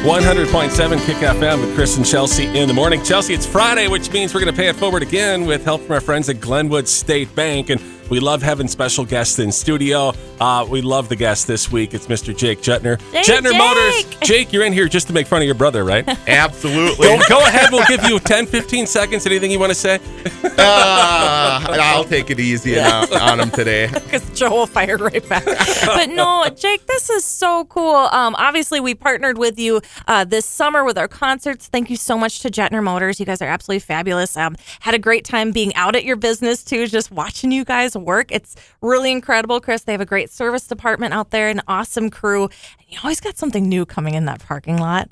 100.7 Kick FM with Chris and Chelsea in the morning. Chelsea, it's Friday, which means we're going to pay it forward again with help from our friends at Glenwood State Bank. And we love having special guests in studio. Uh, we love the guest this week. It's Mr. Jake Juettner. Hey, Juettner Jake! Motors. Jake, you're in here just to make fun of your brother, right? Absolutely. go, go ahead. We'll give you 10, 15 seconds. Anything you want to say? Uh, I'll take it easy on, on him today. because Joe will fire right back. but no, Jake, this is so cool. Um, obviously, we partnered with you uh, this summer with our concerts. Thank you so much to Juettner Motors. You guys are absolutely fabulous. Um, had a great time being out at your business too, just watching you guys work. It's really incredible, Chris. They have a great service department out there, an awesome crew, and you always got something new coming in that parking lot.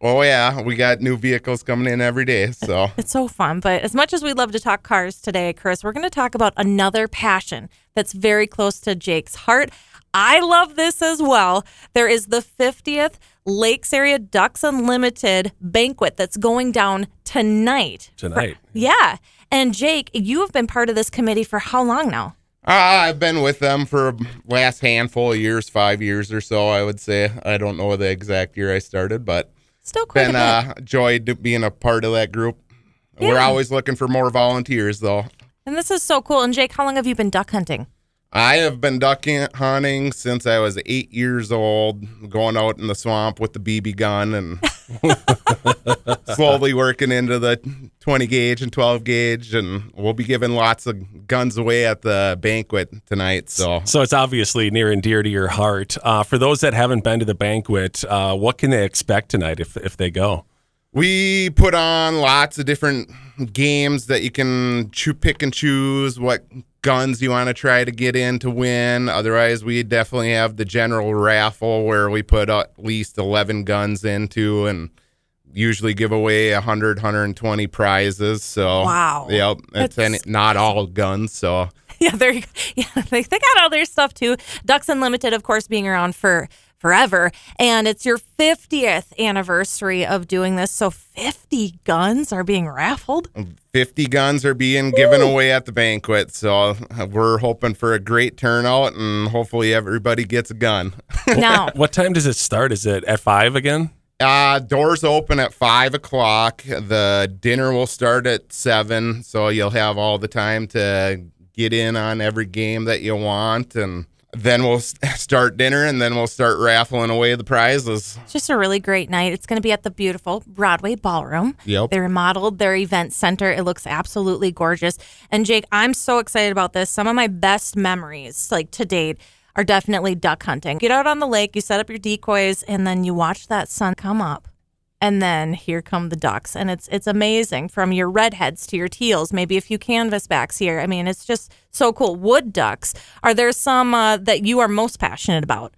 Oh yeah, we got new vehicles coming in every day. So It's so fun. But as much as we love to talk cars today, Chris, we're going to talk about another passion that's very close to Jake's heart. I love this as well. There is the 50th Lakes Area Ducks Unlimited banquet that's going down tonight. Tonight. Yeah. And Jake, you have been part of this committee for how long now? uh, I've been with them for last handful of years, five years or so. I would say. I don't know the exact year I started, but Still quite been a bit. uh, joy to being a part of that group. We're always looking for more volunteers, though. and this is so cool. And Jake, how long have you been duck hunting? I have been duck hunting since I was eight years old, going out in the swamp with the BB gun and slowly working into the 20 gauge and 12 gauge. And we'll be giving lots of guns away at the banquet tonight. So So it's obviously near and dear to your heart. Uh, for those that haven't been to the banquet, uh, what can they expect tonight if, if they go? We put on lots of different games that you can choo- pick and choose what guns you want to try to get in to win. Otherwise, we definitely have the general raffle where we put at least 11 guns into and usually give away 100, 120 prizes. So, Wow. Yep. It's any, not all guns. So, Yeah, there. Yeah, they, they got all their stuff too. Ducks Unlimited, of course, being around for forever, and it's your 50th anniversary of doing this. So 50 guns are being raffled. 50 guns are being given away at the banquet. So, we're hoping for a great turnout and hopefully everybody gets a gun. Now, What time does it start? Is it at five again? Uh, doors open at five o'clock. The dinner will start at seven, so you'll have all the time to get in on every game that you want, and then we'll start dinner, and then we'll start raffling away the prizes. it's just a really great night. It's going to be at the beautiful Broadway Ballroom. Yep. They remodeled their event center. It looks absolutely gorgeous. And Jake, I'm so excited about this. Some of my best memories, like to date, are definitely duck hunting. Get out on the lake, you set up your decoys, and then you watch that sun come up. And then here come the ducks. And it's it's amazing from your redheads to your teals, maybe a few canvasbacks here. I mean, it's just so cool. Wood ducks. Are there some uh, that you are most passionate about?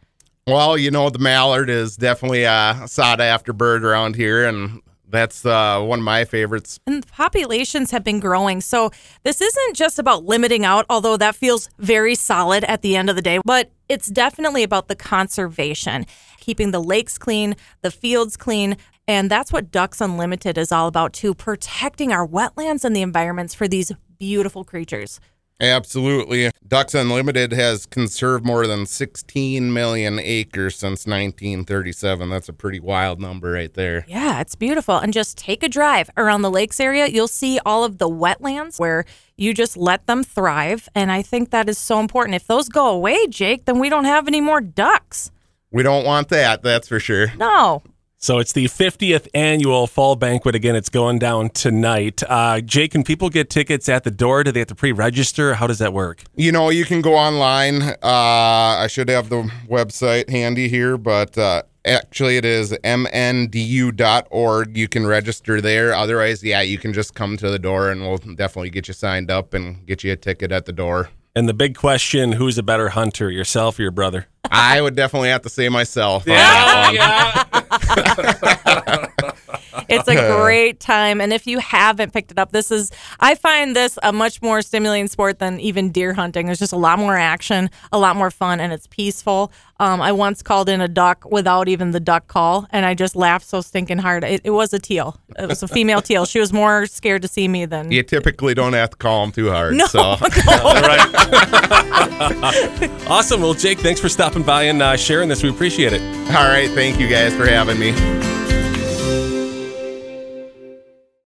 Well, you know the mallard is definitely a sought after bird around here, and that's uh, one of my favorites. and populations have been growing. So this isn't just about limiting out, although that feels very solid at the end of the day, but it's definitely about the conservation, keeping the lakes clean, the fields clean. And that's what Ducks Unlimited is all about, too, protecting our wetlands and the environments for these beautiful creatures. Absolutely. Ducks Unlimited has conserved more than 16 million acres since 1937. That's a pretty wild number right there. Yeah, it's beautiful. And just take a drive around the lakes area. You'll see all of the wetlands where you just let them thrive. And I think that is so important. If those go away, Jake, then we don't have any more ducks. We don't want that, that's for sure. No. So it's the 50th annual fall banquet. Again, it's going down tonight. Uh, Jake, can people get tickets at the door? Do they have to pre-register? How does that work? You know, you can go online. Uh, I should have the website handy here, but uh, actually it is mndu.org. You can register there. Otherwise, yeah, you can just come to the door and we'll definitely get you signed up and get you a ticket at the door. And the big question: Who's a better hunter, yourself or your brother? I would definitely have to say myself. on that one. It's a great time. And if you haven't picked it up, this is, I find this a much more stimulating sport than even deer hunting. There's just a lot more action, a lot more fun, and it's peaceful. Um, I once called in a duck without even the duck call, and I just laughed so stinking hard. It, it was a teal. It was a female teal. She was more scared to see me than. You typically don't have to call them too hard. No. So. All right. awesome. Well, Jake, thanks for stopping by and uh, sharing this. We appreciate it. All right. Thank you guys for having me.